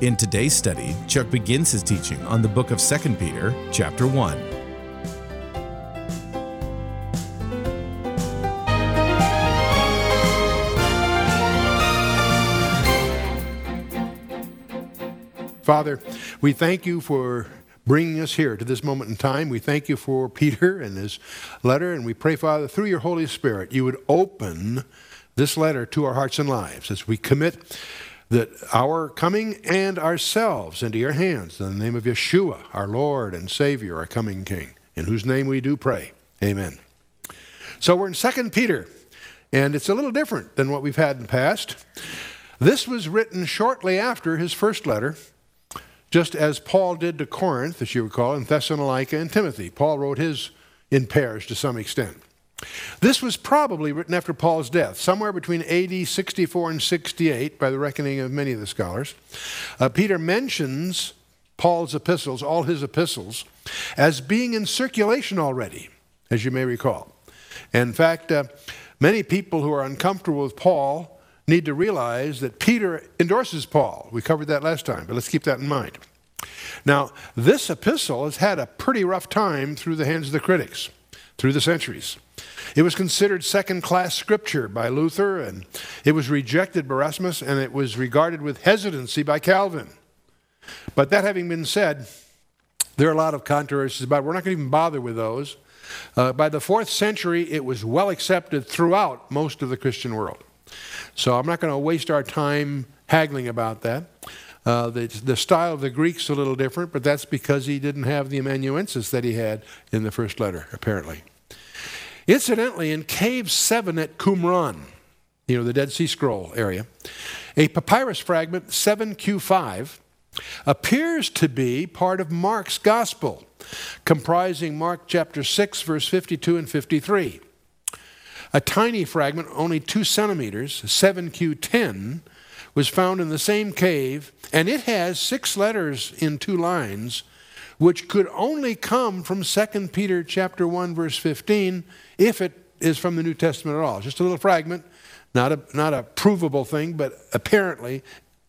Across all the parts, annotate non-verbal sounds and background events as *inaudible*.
In today's study, Chuck begins his teaching on the book of 2 Peter, chapter 1. Father, we thank you for bringing us here to this moment in time. We thank you for Peter and his letter, and we pray, Father, through your Holy Spirit, you would open this letter to our hearts and lives as we commit that our coming and ourselves into your hands in the name of Yeshua, our Lord and Savior, our coming King, in whose name we do pray. Amen. So we're in 2 Peter, and it's a little different than what we've had in the past. This was written shortly after his first letter just as Paul did to Corinth, as you recall, in Thessalonica and Timothy. Paul wrote his in pairs to some extent. This was probably written after Paul's death, somewhere between AD 64 and 68, by the reckoning of many of the scholars. Uh, Peter mentions Paul's epistles, all his epistles, as being in circulation already, as you may recall. In fact, uh, many people who are uncomfortable with Paul need to realize that Peter endorses Paul. We covered that last time, but let's keep that in mind. Now, this epistle has had a pretty rough time through the hands of the critics, through the centuries. It was considered second class scripture by Luther, and it was rejected by Erasmus, and it was regarded with hesitancy by Calvin. But that having been said, there are a lot of controversies about it. We're not going to even bother with those. Uh, by the fourth century, it was well accepted throughout most of the Christian world. So I'm not going to waste our time haggling about that. Uh, the, the style of the Greek's a little different, but that's because he didn't have the amanuensis that he had in the first letter, apparently. Incidentally, in Cave 7 at Qumran, you know, the Dead Sea Scroll area, a papyrus fragment, 7Q5, appears to be part of Mark's Gospel, comprising Mark chapter 6, verse 52 and 53. A tiny fragment, only two centimeters, 7Q10, was found in the same cave, and it has six letters in two lines, which could only come from 2 Peter chapter 1, verse 15, if it is from the New Testament at all. Just a little fragment, not a, not a provable thing, but apparently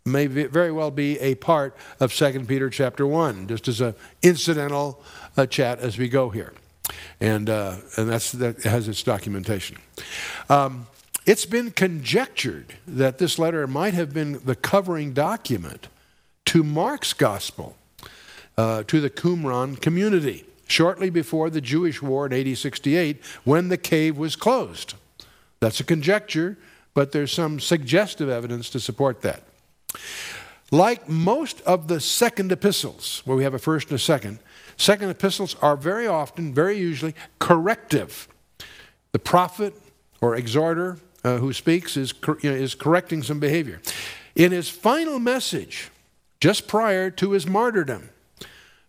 may very well be a part of 2 Peter chapter 1, just as an incidental uh, chat as we go here and, uh, and that's, that has its documentation. Um, it's been conjectured that this letter might have been the covering document to Mark's gospel uh, to the Qumran community shortly before the Jewish war in AD 68 when the cave was closed. That's a conjecture, but there's some suggestive evidence to support that. Like most of the second epistles, where we have a first and a second, Second epistles are very often, very usually, corrective. The prophet or exhorter uh, who speaks is, you know, is correcting some behavior. In his final message, just prior to his martyrdom,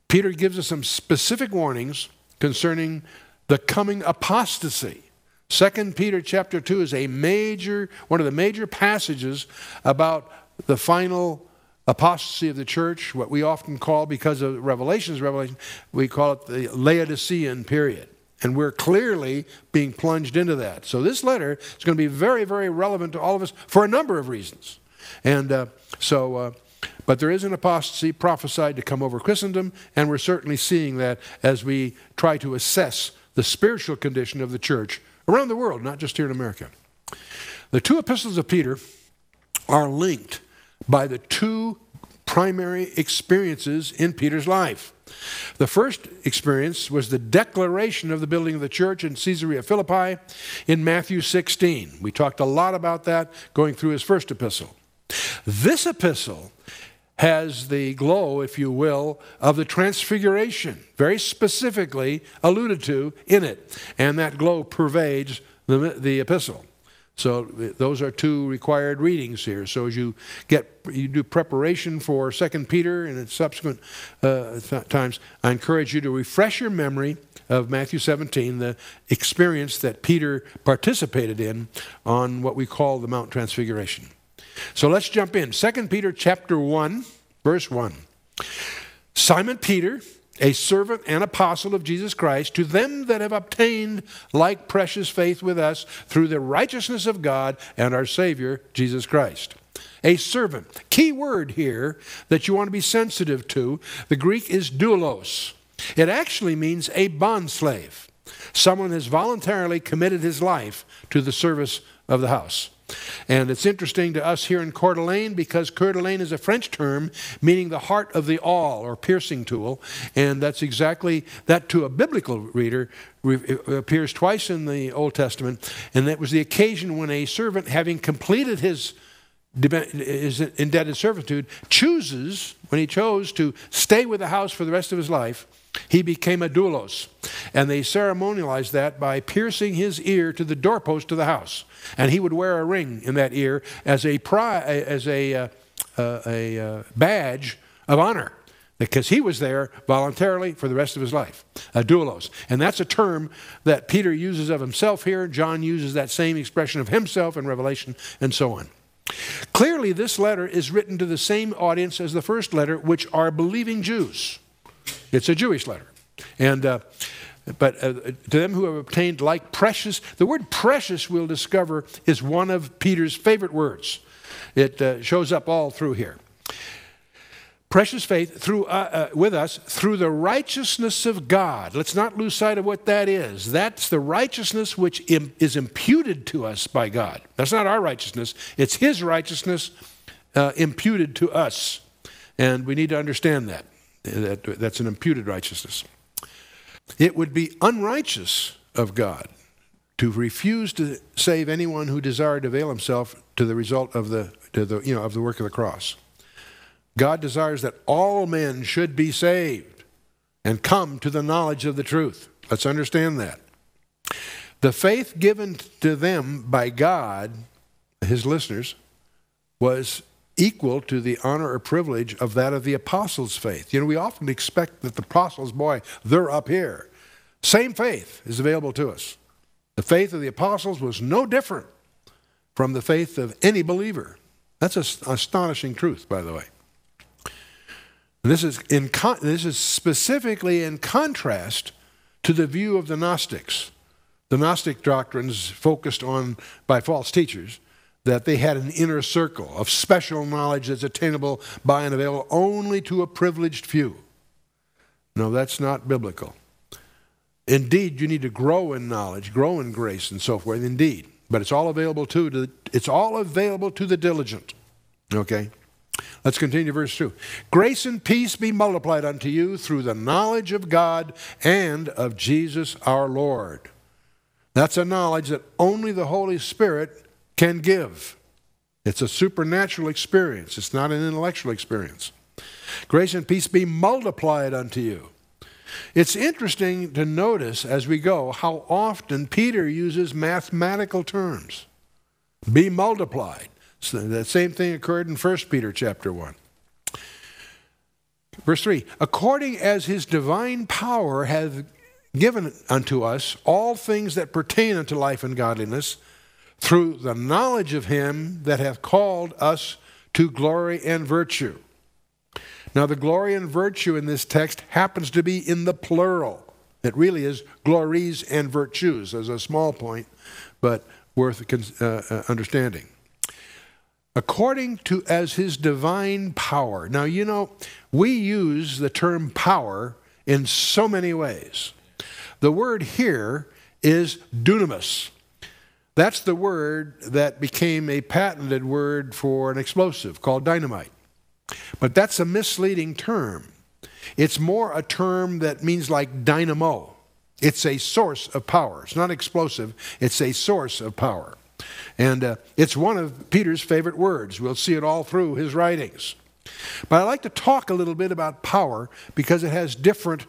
Peter gives us some specific warnings concerning the coming apostasy. Second Peter chapter 2 is a major, one of the major passages about the final apostasy of the church, what we often call, because of Revelation's revelation, we call it the Laodicean period. And we're clearly being plunged into that. So this letter is going to be very, very relevant to all of us for a number of reasons. And uh, so, uh, but there is an apostasy prophesied to come over Christendom, and we're certainly seeing that as we try to assess the spiritual condition of the church around the world, not just here in America. The two epistles of Peter are linked by the two primary experiences in Peter's life. The first experience was the declaration of the building of the church in Caesarea Philippi in Matthew 16. We talked a lot about that going through his first epistle. This epistle has the glow, if you will, of the transfiguration, very specifically alluded to in it. And that glow pervades the, the epistle. So those are two required readings here. So as you get you do preparation for Second Peter and its subsequent uh, th- times, I encourage you to refresh your memory of Matthew 17, the experience that Peter participated in on what we call the Mount Transfiguration. So let's jump in. Second Peter chapter 1, verse 1. Simon Peter a servant and apostle of Jesus Christ, to them that have obtained like precious faith with us through the righteousness of God and our Savior, Jesus Christ. A servant. Key word here that you want to be sensitive to. The Greek is doulos. It actually means a bondslave. Someone has voluntarily committed his life to the service of the house. And it's interesting to us here in Coeur d'Alene because Coeur d'Alene is a French term meaning the heart of the awl or piercing tool. And that's exactly that to a biblical reader appears twice in the Old Testament. And that was the occasion when a servant, having completed his is indebted servitude, chooses, when he chose to stay with the house for the rest of his life, he became a doulos. And they ceremonialized that by piercing his ear to the doorpost of the house. And he would wear a ring in that ear as a, pri- as a, uh, uh, a uh, badge of honor because he was there voluntarily for the rest of his life, a doulos. And that's a term that Peter uses of himself here. John uses that same expression of himself in Revelation, and so on. Clearly, this letter is written to the same audience as the first letter, which are believing Jews. It's a Jewish letter. And, uh, but uh, to them who have obtained like precious, the word precious, we'll discover, is one of Peter's favorite words. It uh, shows up all through here. Precious faith through, uh, uh, with us through the righteousness of God. Let's not lose sight of what that is. That's the righteousness which Im- is imputed to us by God. That's not our righteousness, it's His righteousness uh, imputed to us. And we need to understand that. That, that's an imputed righteousness. It would be unrighteous of God to refuse to save anyone who desired to avail himself to the result of the, the, you know, of the work of the cross. God desires that all men should be saved and come to the knowledge of the truth. Let's understand that. The faith given to them by God, his listeners, was equal to the honor or privilege of that of the apostles' faith. You know, we often expect that the apostles, boy, they're up here. Same faith is available to us. The faith of the apostles was no different from the faith of any believer. That's an astonishing truth, by the way. This is, in this is specifically in contrast to the view of the Gnostics. The Gnostic doctrines focused on by false teachers that they had an inner circle of special knowledge that's attainable by and available only to a privileged few. No, that's not biblical. Indeed, you need to grow in knowledge, grow in grace, and so forth. Indeed, but it's all available to the, it's all available to the diligent. Okay. Let's continue verse 2. Grace and peace be multiplied unto you through the knowledge of God and of Jesus our Lord. That's a knowledge that only the Holy Spirit can give. It's a supernatural experience, it's not an intellectual experience. Grace and peace be multiplied unto you. It's interesting to notice as we go how often Peter uses mathematical terms. Be multiplied. So that same thing occurred in 1 Peter chapter 1. Verse 3 According as his divine power hath given unto us all things that pertain unto life and godliness through the knowledge of him that hath called us to glory and virtue. Now, the glory and virtue in this text happens to be in the plural. It really is glories and virtues as a small point, but worth uh, uh, understanding. According to as his divine power. Now, you know, we use the term power in so many ways. The word here is dunamis. That's the word that became a patented word for an explosive called dynamite. But that's a misleading term. It's more a term that means like dynamo. It's a source of power. It's not explosive, it's a source of power. And uh, it's one of Peter's favorite words. We'll see it all through his writings. But I'd like to talk a little bit about power because it has different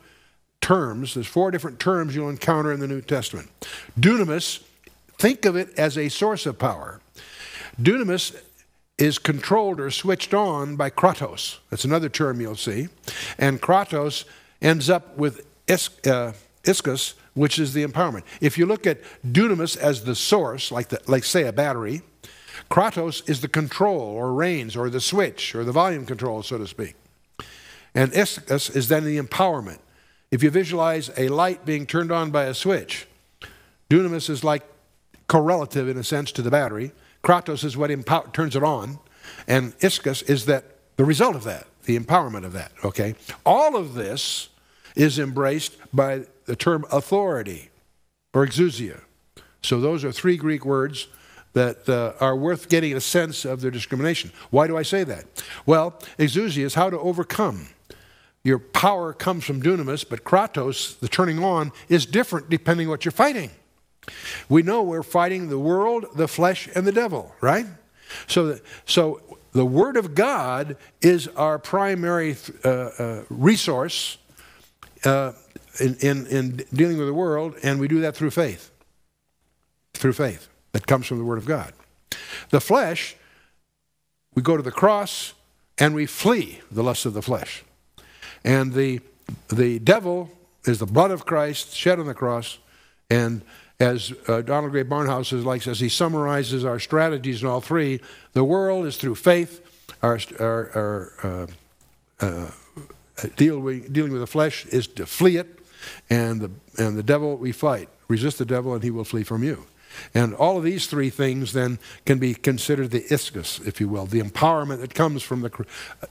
terms. There's four different terms you'll encounter in the New Testament. Dunamis Think of it as a source of power. Dunamis is controlled or switched on by kratos. That's another term you'll see. And kratos ends up with is, uh, which is the empowerment. If you look at dunamis as the source, like, the, like say a battery, kratos is the control or reins or the switch or the volume control, so to speak. And ischus is then the empowerment. If you visualize a light being turned on by a switch, dunamis is like correlative in a sense to the battery. Kratos is what turns it on, and ischus is that the result of that, the empowerment of that. Okay, all of this is embraced by the term authority or exousia. So those are three Greek words that uh, are worth getting a sense of their discrimination. Why do I say that? Well, exousia is how to overcome. Your power comes from dunamis, but kratos, the turning on, is different depending what you're fighting. We know we're fighting the world, the flesh, and the devil, right? So, so the Word of God is our primary uh, uh, resource uh, in, in, in dealing with the world, and we do that through faith. Through faith that comes from the Word of God. The flesh, we go to the cross and we flee the lust of the flesh. And the, the devil is the blood of Christ shed on the cross, and as uh, Donald Grey Barnhouse likes, as he summarizes our strategies in all three, the world is through faith, our, our, our uh, uh, deal with, dealing with the flesh is to flee it, and the, and the devil we fight. Resist the devil, and he will flee from you. And all of these three things then can be considered the ischus, if you will, the empowerment that comes from the,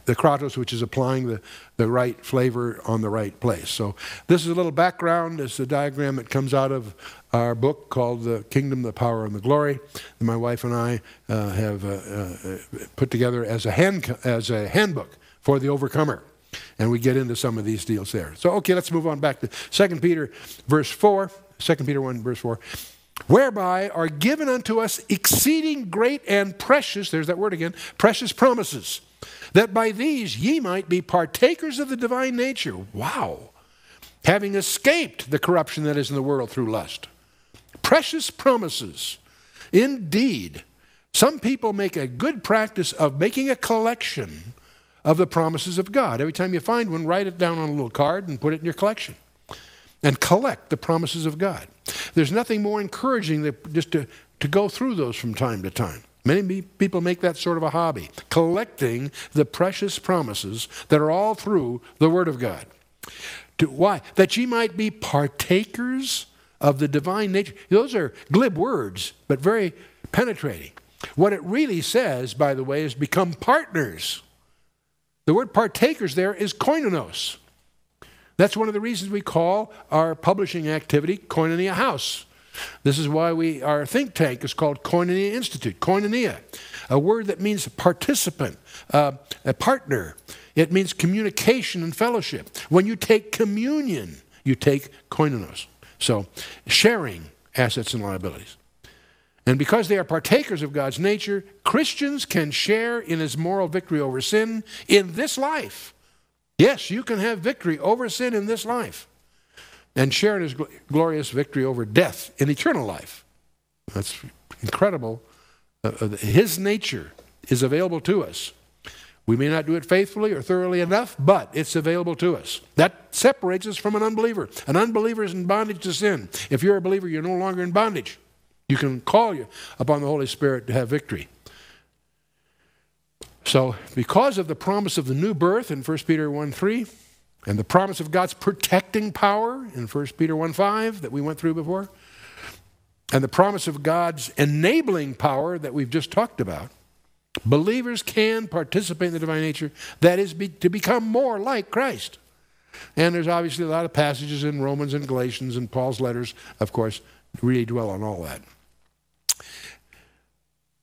the kratos, which is applying the, the right flavor on the right place. So this is a little background. It's a diagram that comes out of our book called The Kingdom, the Power, and the Glory. that my wife and I uh, have uh, uh, put together as a, hand, as a handbook for the overcomer. And we get into some of these deals there. So, okay, let's move on back to 2 Peter, verse 4. 2 Peter 1, verse 4 whereby are given unto us exceeding great and precious, there's that word again, precious promises, that by these ye might be partakers of the divine nature. Wow. Having escaped the corruption that is in the world through lust. Precious promises. Indeed, some people make a good practice of making a collection of the promises of God. Every time you find one, write it down on a little card and put it in your collection and collect the promises of God. There's nothing more encouraging than just to, to go through those from time to time. Many people make that sort of a hobby, collecting the precious promises that are all through the Word of God. To, why? That ye might be partakers of the divine nature. Those are glib words, but very penetrating. What it really says, by the way, is become partners. The word partakers there is koinonos. That's one of the reasons we call our publishing activity Koinonia House. This is why we, our think tank is called Koinonia Institute, Koinonia, a word that means participant, uh, a partner. It means communication and fellowship. When you take communion, you take koinonos. So, sharing assets and liabilities. And because they are partakers of God's nature, Christians can share in his moral victory over sin in this life Yes, you can have victory over sin in this life and share in his glorious victory over death in eternal life. That's incredible. Uh, uh, his nature is available to us. We may not do it faithfully or thoroughly enough, but it's available to us. That separates us from an unbeliever. An unbeliever is in bondage to sin. If you're a believer, you're no longer in bondage. You can call you upon the Holy Spirit to have victory. So, because of the promise of the new birth in 1 Peter 1 3, and the promise of God's protecting power in 1 Peter 1 5 that we went through before, and the promise of God's enabling power that we've just talked about, believers can participate in the divine nature, that is, be, to become more like Christ. And there's obviously a lot of passages in Romans and Galatians and Paul's letters, of course, really dwell on all that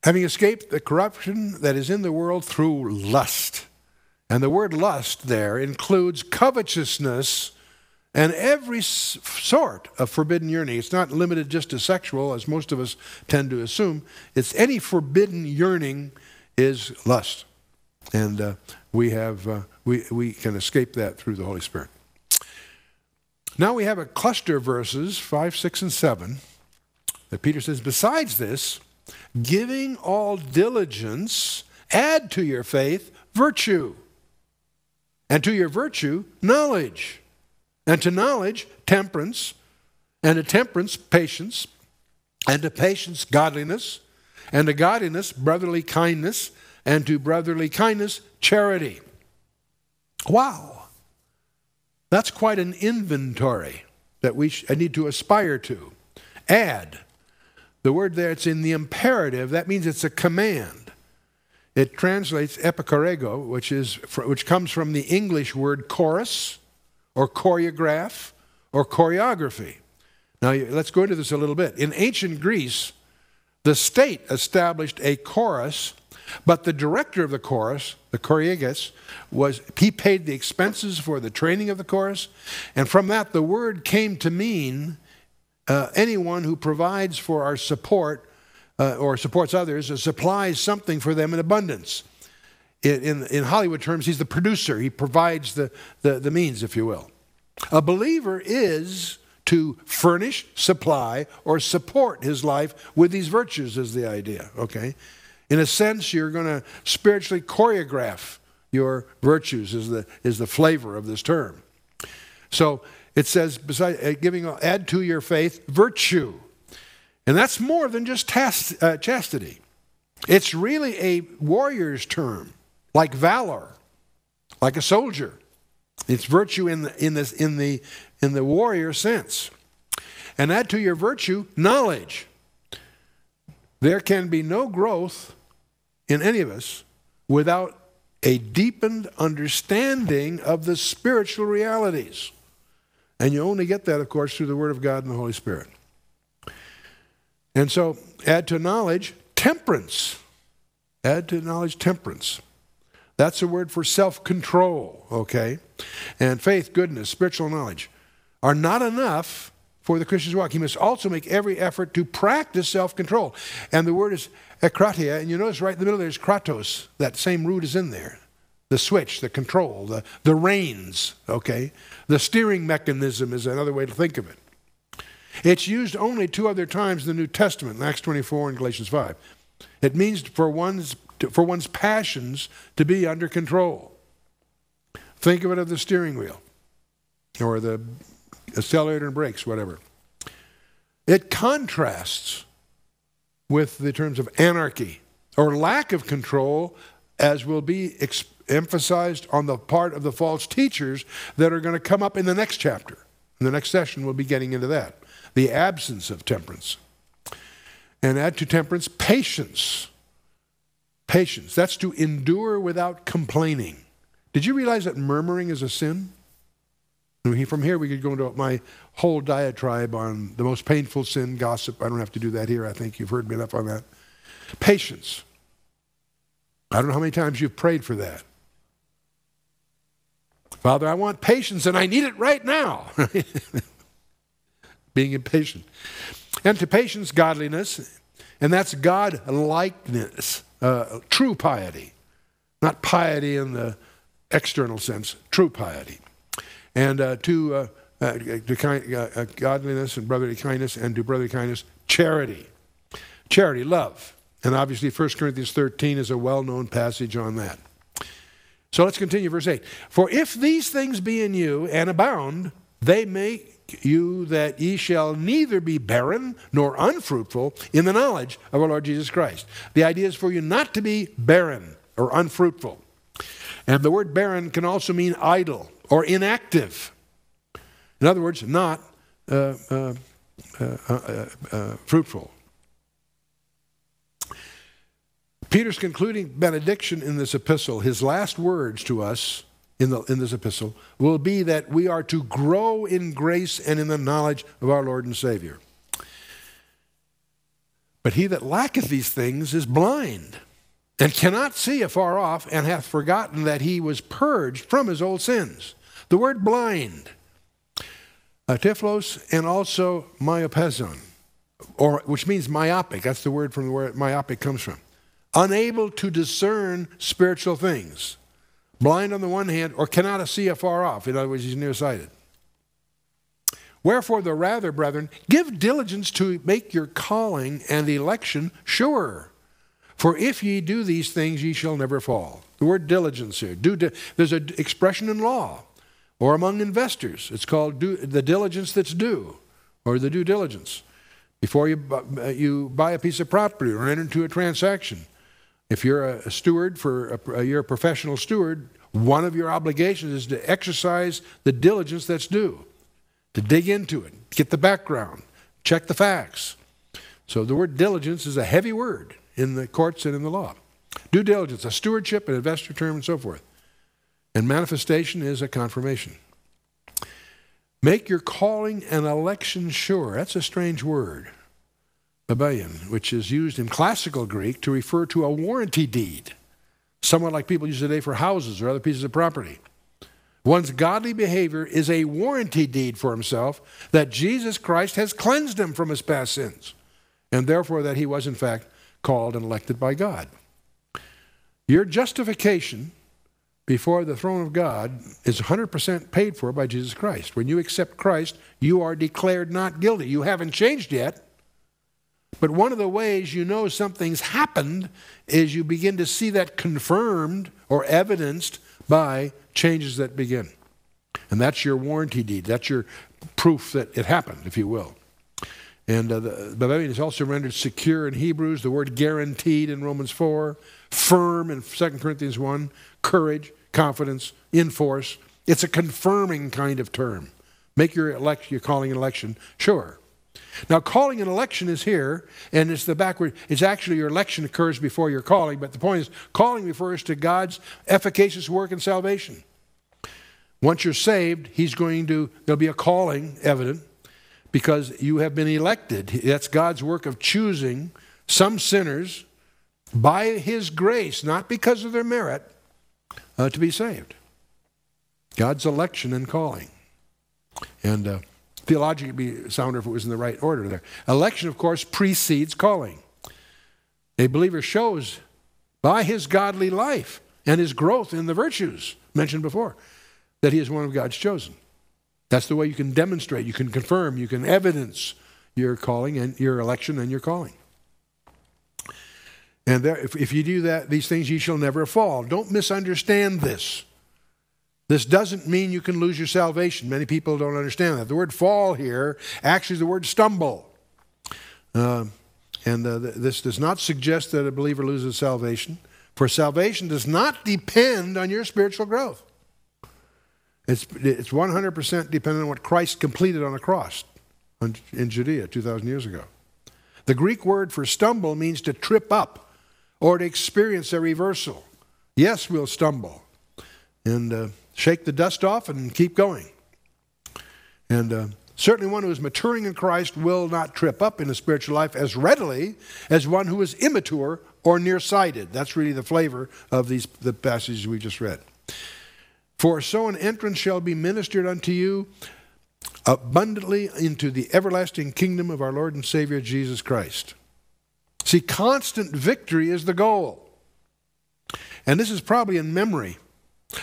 having escaped the corruption that is in the world through lust. And the word lust there includes covetousness and every sort of forbidden yearning. It's not limited just to sexual, as most of us tend to assume. It's any forbidden yearning is lust. And uh, we, have, uh, we, we can escape that through the Holy Spirit. Now we have a cluster of verses, 5, 6, and 7 that Peter says, besides this, giving all diligence, add to your faith virtue, and to your virtue, knowledge, and to knowledge, temperance, and to temperance, patience, and to patience, godliness, and to godliness, brotherly kindness, and to brotherly kindness, charity. Wow. That's quite an inventory that we uh, need to aspire to. Add. The word there, it's in the imperative. That means it's a command. It translates epikorego, which, is, which comes from the English word chorus or choreograph or choreography. Now, let's go into this a little bit. In ancient Greece, the state established a chorus, but the director of the chorus, the choreagus, was he paid the expenses for the training of the chorus, and from that the word came to mean uh, anyone who provides for our support uh, or supports others or supplies something for them in abundance. In, in, in Hollywood terms, he's the producer. He provides the, the, the means, if you will. A believer is to furnish, supply, or support his life with these virtues, is the idea, okay? In a sense, you're going to spiritually choreograph your virtues, is the, is the flavor of this term. So it says, besides uh, giving, add to your faith virtue. And that's more than just uh, chastity. It's really a warrior's term, like valor, like a soldier. It's virtue in the, in, this, in, the, in the warrior sense. And add to your virtue knowledge. There can be no growth in any of us without a deepened understanding of the spiritual realities. And you only get that, of course, through the Word of God and the Holy Spirit. And so, add to knowledge temperance. Add to knowledge temperance. That's a word for self control, okay? And faith, goodness, spiritual knowledge are not enough for the Christian's walk. He must also make every effort to practice self control. And the word is ekratia, and you notice right in the middle there's kratos. That same root is in there. The switch, the control, the, the reins, okay? The steering mechanism is another way to think of it. It's used only two other times in the New Testament, in Acts 24 and Galatians 5. It means for one's for one's passions to be under control. Think of it as the steering wheel or the accelerator and brakes, whatever. It contrasts with the terms of anarchy or lack of control, as will be ex- emphasized on the part of the false teachers that are going to come up in the next chapter. In the next session, we'll be getting into that. The absence of temperance. And add to temperance patience Patience. That's to endure without complaining. Did you realize that murmuring is a sin? From here, we could go into my whole diatribe on the most painful sin, gossip. I don't have to do that here. I think you've heard me enough on that. Patience. I don't know how many times you've prayed for that. Father, I want patience and I need it right now. *laughs* Being impatient. And to patience, godliness, and that's God likeness uh, true piety, not piety in the external sense, true piety. And uh, to, uh, uh to kind, uh, uh, godliness and brotherly kindness, and to brotherly kindness, charity. Charity, love. And obviously, 1 Corinthians 13 is a well known passage on that. So let's continue, verse 8. For if these things be in you and abound, they make you that ye shall neither be barren nor unfruitful in the knowledge of our Lord Jesus Christ. The idea is for you not to be barren or unfruitful. And the word barren can also mean idle or inactive. In other words, not uh, uh, uh, uh, uh fruitful. Peter's concluding benediction in this epistle, his last words to us in, the, in this epistle will be that we are to grow in grace and in the knowledge of our Lord and Savior. But he that lacketh these things is blind and cannot see afar off and hath forgotten that he was purged from his old sins. The word blind, typhlos, and also myopezon, or which means myopic. That's the word from where myopic comes from. Unable to discern spiritual things blind on the one hand, or cannot see afar off. In other words, he's nearsighted. Wherefore, the rather, brethren, give diligence to make your calling and election sure. For if ye do these things, ye shall never fall. The word diligence here. There's an expression in law or among investors. It's called due, the diligence that's due or the due diligence. Before you, you buy a piece of property or enter into a transaction, if you're a, steward for a, you're a professional steward, one of your obligations is to exercise the diligence that's due to dig into it, get the background, check the facts. So the word diligence is a heavy word in the courts and in the law. Due diligence, a stewardship, an investor term, and so forth. And manifestation is a confirmation. Make your calling and election sure. That's a strange word. Babylon, which is used in classical Greek to refer to a warranty deed, somewhat like people use today for houses or other pieces of property. One's godly behavior is a warranty deed for himself that Jesus Christ has cleansed him from his past sins, and therefore that he was, in fact, called and elected by God. Your justification before the throne of God is 100% paid for by Jesus Christ. When you accept Christ, you are declared not guilty. You haven't changed yet. But one of the ways you know something's happened is you begin to see that confirmed or evidenced by changes that begin. And that's your warranty deed. That's your proof that it happened, if you will. And uh, the bebaios is also rendered secure in Hebrews, the word guaranteed in Romans 4, firm in 2 Corinthians 1, courage, confidence, in force. It's a confirming kind of term. Make your election, your calling an election sure. Now, calling an election is here, and it's the backward, it's actually your election occurs before your calling, but the point is, calling refers to God's efficacious work in salvation. Once you're saved, He's going to, there'll be a calling evident because you have been elected. That's God's work of choosing some sinners by His grace, not because of their merit, uh, to be saved. God's election and calling. And, uh, Theologically, it'd be sounder if it was in the right order there. Election, of course, precedes calling. A believer shows by his godly life and his growth in the virtues mentioned before that he is one of God's chosen. That's the way you can demonstrate, you can confirm, you can evidence your calling and your election and your calling. And there, if, if you do that, these things ye shall never fall. Don't misunderstand this. This doesn't mean you can lose your salvation. Many people don't understand that. The word fall here actually is the word stumble. Uh, and this does not suggest that a believer loses salvation, for salvation does not depend on your spiritual growth. It's, it's 100% dependent on what Christ completed on the cross in Judea 2,000 years ago. The Greek word for stumble means to trip up or to experience a reversal. Yes, we'll stumble. And uh, shake the dust off and keep going. And uh, certainly one who is maturing in Christ will not trip up in his spiritual life as readily as one who is immature or nearsighted. That's really the flavor of these the passages we just read. For so an entrance shall be ministered unto you abundantly into the everlasting kingdom of our Lord and Savior Jesus Christ. See, constant victory is the goal. And this is probably in memory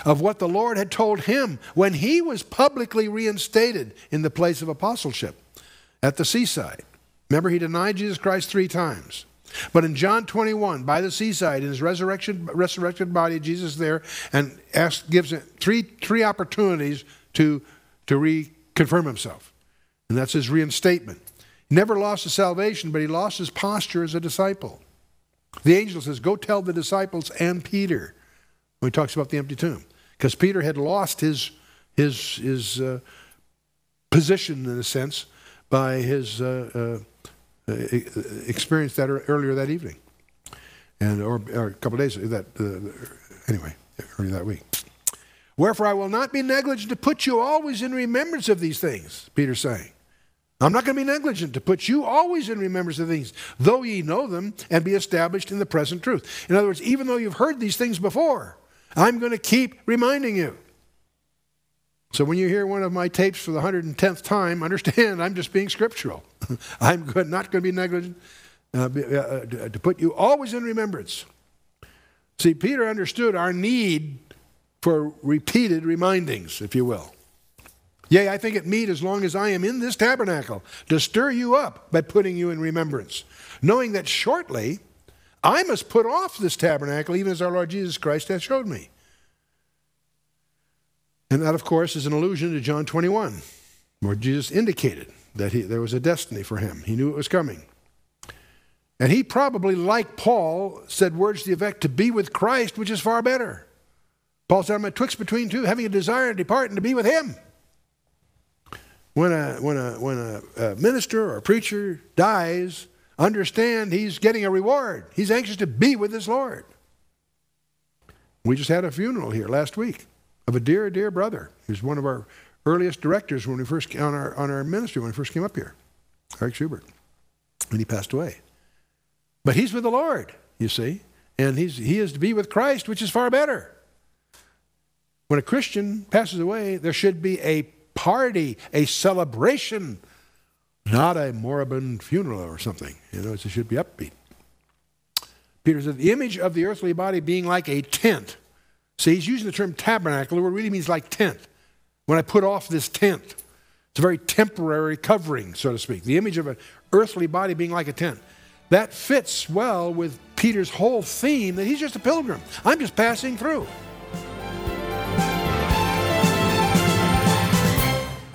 of what the Lord had told him when he was publicly reinstated in the place of apostleship at the seaside. Remember, he denied Jesus Christ three times. But in John 21, by the seaside, in his resurrection, resurrected body, Jesus there, and asks, gives it three, three opportunities to, to reconfirm himself. And that's his reinstatement. He never lost his salvation, but he lost his posture as a disciple. The angel says, Go tell the disciples and Peter when he talks about the empty tomb. Because Peter had lost his, his, his uh, position, in a sense, by his uh, uh, experience that earlier that evening. And, or, or a couple days, that, uh, anyway, earlier that week. Wherefore I will not be negligent to put you always in remembrance of these things, Peter's saying. I'm not going to be negligent to put you always in remembrance of things, though ye know them and be established in the present truth. In other words, even though you've heard these things before, I'm going to keep reminding you. So when you hear one of my tapes for the 110th time, understand I'm just being scriptural. *laughs* I'm not going to be negligent uh, uh, to put you always in remembrance. See, Peter understood our need for repeated remindings, if you will. Yea, I think it meet as long as I am in this tabernacle to stir you up by putting you in remembrance, knowing that shortly I must put off this tabernacle, even as our Lord Jesus Christ hath showed me. And that, of course, is an allusion to John 21, where Jesus indicated that he, there was a destiny for him. He knew it was coming. And he probably, like Paul, said words to the effect to be with Christ, which is far better. Paul said, I'm betwixt between two, having a desire to depart and to be with him. When a, when a, when a, a minister or a preacher dies, understand he's getting a reward. He's anxious to be with his Lord. We just had a funeral here last week of a dear, dear brother. He was one of our earliest directors when we first on our on our ministry when we first came up here, Eric Schubert, and he passed away. But he's with the Lord, you see, and he's he is to be with Christ, which is far better. When a Christian passes away, there should be a party, a celebration, not a moribund funeral or something. You know, it should be upbeat. Peter said, the image of the earthly body being like a tent. See, he's using the term tabernacle. The word really means like tent. When I put off this tent, it's a very temporary covering, so to speak. The image of an earthly body being like a tent. That fits well with Peter's whole theme that he's just a pilgrim. I'm just passing through.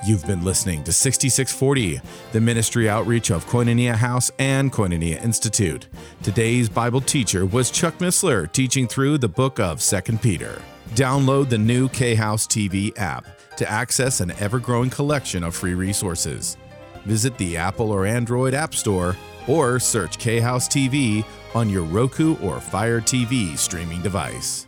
You've been listening to 6640, the ministry outreach of Koinonia House and Koinonia Institute. Today's Bible teacher was Chuck Missler, teaching through the book of 2 Peter. Download the new K House TV app to access an ever growing collection of free resources. Visit the Apple or Android App Store or search K House TV on your Roku or Fire TV streaming device.